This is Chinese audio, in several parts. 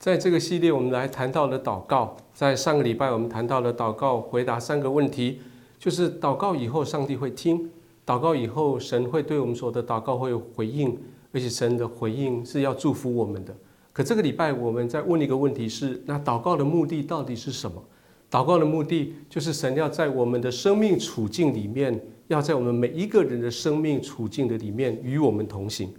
在这个系列，我们来谈到了祷告。在上个礼拜，我们谈到了祷告，回答三个问题，就是祷告以后，上帝会听；祷告以后，神会对我们所的祷告会有回应，而且神的回应是要祝福我们的。可这个礼拜，我们在问一个问题是：那祷告的目的到底是什么？祷告的目的就是神要在我们的生命处境里面，要在我们每一个人的生命处境的里面与我们同行。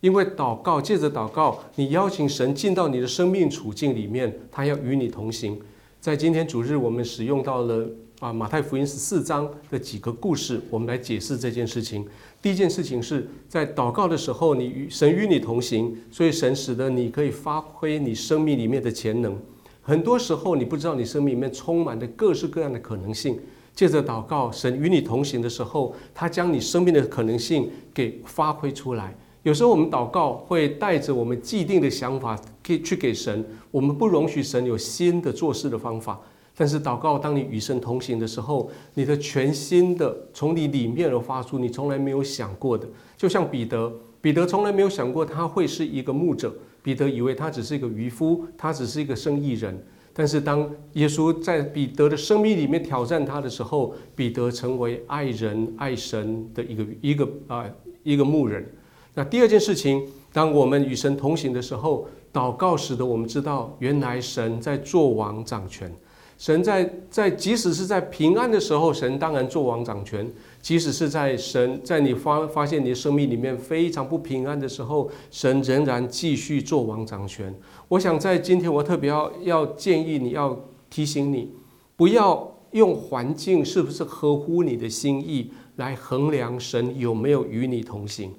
因为祷告，借着祷告，你邀请神进到你的生命处境里面，他要与你同行。在今天主日，我们使用到了啊马太福音十四章的几个故事，我们来解释这件事情。第一件事情是在祷告的时候，你与神与你同行，所以神使得你可以发挥你生命里面的潜能。很多时候，你不知道你生命里面充满着各式各样的可能性。借着祷告，神与你同行的时候，他将你生命的可能性给发挥出来。有时候我们祷告会带着我们既定的想法，给去给神，我们不容许神有新的做事的方法。但是祷告，当你与神同行的时候，你的全新的从你里面而发出，你从来没有想过的。就像彼得，彼得从来没有想过他会是一个牧者，彼得以为他只是一个渔夫，他只是一个生意人。但是当耶稣在彼得的生命里面挑战他的时候，彼得成为爱人爱神的一个一个啊一个牧人。那第二件事情，当我们与神同行的时候，祷告使得我们知道，原来神在做王掌权。神在在，即使是在平安的时候，神当然做王掌权；即使是在神在你发发现你的生命里面非常不平安的时候，神仍然继续做王掌权。我想在今天，我特别要要建议你要提醒你，不要用环境是不是合乎你的心意来衡量神有没有与你同行。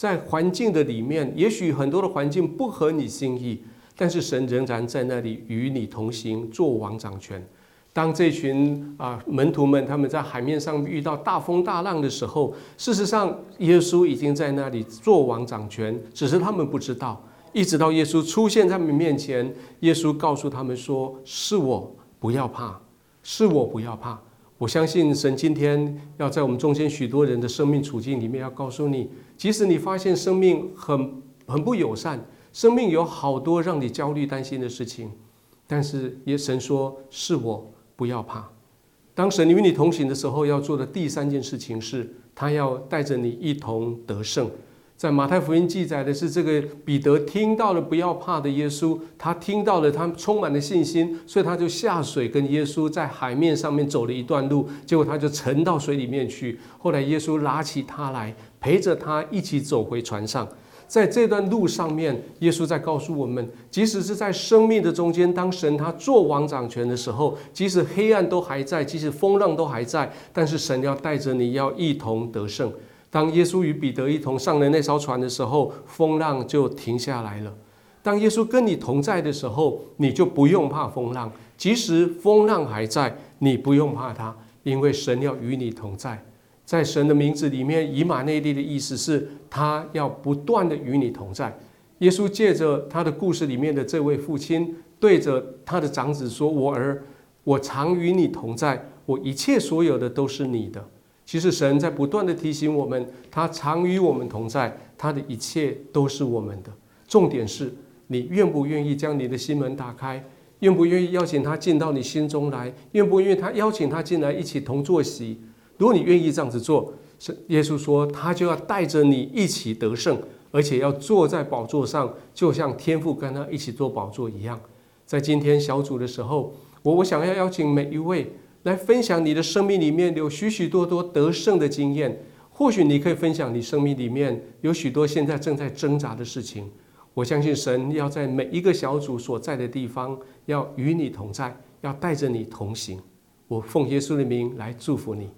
在环境的里面，也许很多的环境不合你心意，但是神仍然在那里与你同行，做王掌权。当这群啊门徒们他们在海面上遇到大风大浪的时候，事实上耶稣已经在那里做王掌权，只是他们不知道。一直到耶稣出现在他们面前，耶稣告诉他们说：“是我，不要怕，是我，不要怕。”我相信神今天要在我们中间许多人的生命处境里面，要告诉你，即使你发现生命很很不友善，生命有好多让你焦虑担心的事情，但是耶神说是我，不要怕。当神与你同行的时候，要做的第三件事情是，他要带着你一同得胜。在马太福音记载的是，这个彼得听到了不要怕的耶稣，他听到了他充满了信心，所以他就下水跟耶稣在海面上面走了一段路，结果他就沉到水里面去。后来耶稣拉起他来，陪着他一起走回船上。在这段路上面，耶稣在告诉我们，即使是在生命的中间，当神他做王掌权的时候，即使黑暗都还在，即使风浪都还在，但是神要带着你要一同得胜。当耶稣与彼得一同上了那艘船的时候，风浪就停下来了。当耶稣跟你同在的时候，你就不用怕风浪。即使风浪还在，你不用怕它，因为神要与你同在。在神的名字里面，以马内利的意思是他要不断的与你同在。耶稣借着他的故事里面的这位父亲，对着他的长子说：“我儿，我常与你同在，我一切所有的都是你的。”其实神在不断的提醒我们，他常与我们同在，他的一切都是我们的。重点是你愿不愿意将你的心门打开，愿不愿意邀请他进到你心中来，愿不愿意他邀请他进来一起同坐席。如果你愿意这样子做，是耶稣说他就要带着你一起得胜，而且要坐在宝座上，就像天父跟他一起坐宝座一样。在今天小组的时候，我我想要邀请每一位。来分享你的生命里面有许许多多得胜的经验，或许你可以分享你生命里面有许多现在正在挣扎的事情。我相信神要在每一个小组所在的地方，要与你同在，要带着你同行。我奉耶稣的名来祝福你。